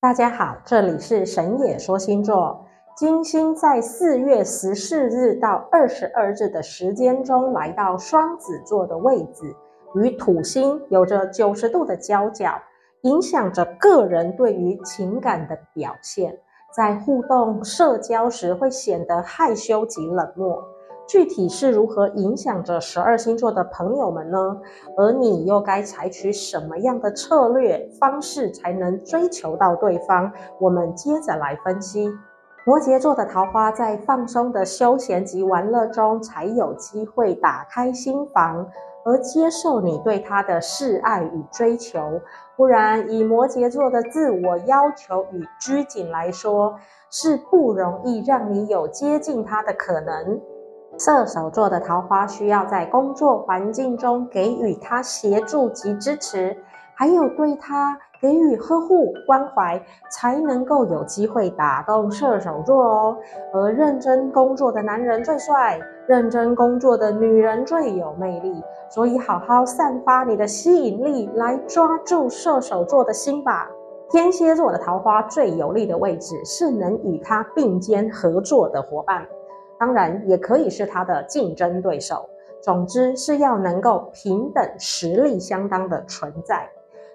大家好，这里是神野说星座。金星在四月十四日到二十二日的时间中来到双子座的位置，与土星有着九十度的交角，影响着个人对于情感的表现。在互动社交时会显得害羞及冷漠。具体是如何影响着十二星座的朋友们呢？而你又该采取什么样的策略方式才能追求到对方？我们接着来分析。摩羯座的桃花在放松的休闲及玩乐中才有机会打开心房，而接受你对他的示爱与追求。不然，以摩羯座的自我要求与拘谨来说，是不容易让你有接近他的可能。射手座的桃花需要在工作环境中给予他协助及支持，还有对他给予呵护关怀，才能够有机会打动射手座哦。而认真工作的男人最帅，认真工作的女人最有魅力，所以好好散发你的吸引力，来抓住射手座的心吧。天蝎座的桃花最有利的位置是能与他并肩合作的伙伴。当然，也可以是他的竞争对手。总之，是要能够平等、实力相当的存在。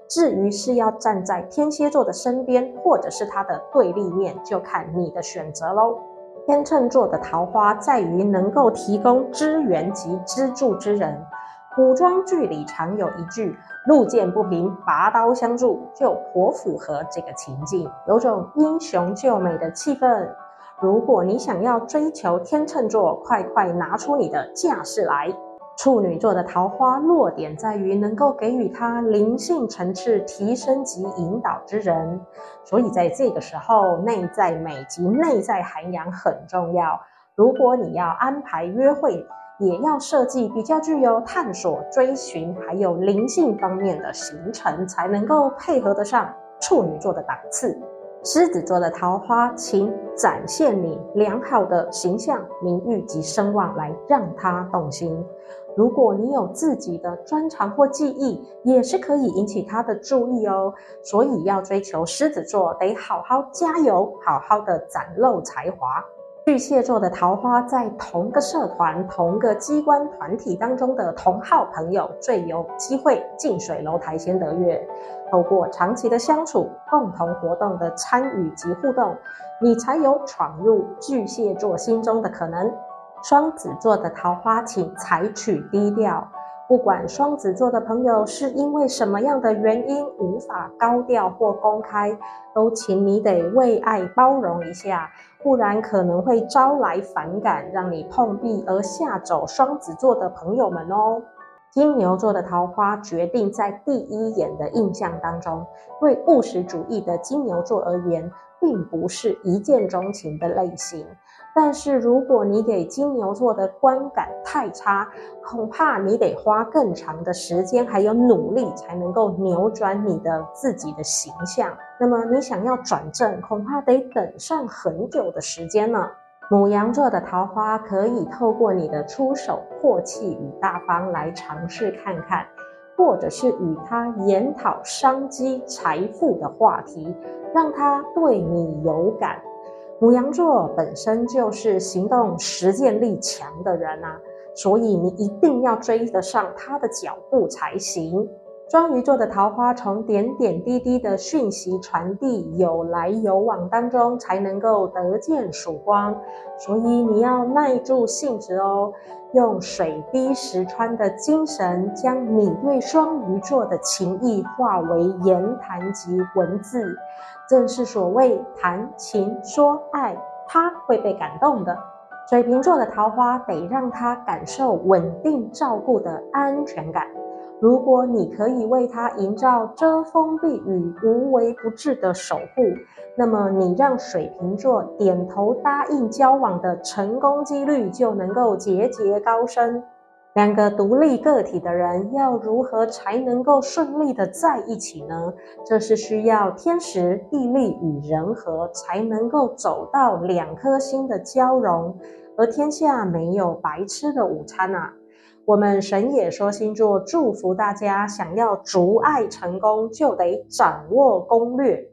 至于是要站在天蝎座的身边，或者是他的对立面，就看你的选择喽。天秤座的桃花在于能够提供支援及资助之人。古装剧里常有一句“路见不平，拔刀相助”，就颇符合这个情境，有种英雄救美的气氛。如果你想要追求天秤座，快快拿出你的架势来。处女座的桃花落点在于能够给予他灵性层次提升及引导之人，所以在这个时候，内在美及内在涵养很重要。如果你要安排约会，也要设计比较具有探索、追寻还有灵性方面的行程，才能够配合得上处女座的档次。狮子座的桃花，请展现你良好的形象、名誉及声望，来让他动心。如果你有自己的专长或技艺，也是可以引起他的注意哦。所以要追求狮子座，得好好加油，好好的展露才华。巨蟹座的桃花，在同个社团、同个机关团体当中的同好朋友，最有机会近水楼台先得月。透过长期的相处、共同活动的参与及互动，你才有闯入巨蟹座心中的可能。双子座的桃花，请采取低调。不管双子座的朋友是因为什么样的原因无法高调或公开，都请你得为爱包容一下，不然可能会招来反感，让你碰壁而吓走双子座的朋友们哦。金牛座的桃花决定在第一眼的印象当中，对务实主义的金牛座而言，并不是一见钟情的类型。但是如果你给金牛座的观感太差，恐怕你得花更长的时间还有努力，才能够扭转你的自己的形象。那么你想要转正，恐怕得等上很久的时间呢。母羊座的桃花可以透过你的出手阔气与大方来尝试看看，或者是与他研讨商机、财富的话题，让他对你有感。母羊座本身就是行动实践力强的人啊，所以你一定要追得上他的脚步才行。双鱼座的桃花从点点滴滴的讯息传递、有来有往当中，才能够得见曙光。所以你要耐住性子哦，用水滴石穿的精神，将你对双鱼座的情意化为言谈及文字。正是所谓谈情说爱，他会被感动的。水瓶座的桃花得让他感受稳定照顾的安全感。如果你可以为他营造遮风避雨、无微不至的守护，那么你让水瓶座点头答应交往的成功几率就能够节节高升。两个独立个体的人要如何才能够顺利的在一起呢？这是需要天时地利与人和才能够走到两颗心的交融，而天下没有白吃的午餐啊。我们神也说星座祝福大家，想要逐爱成功，就得掌握攻略。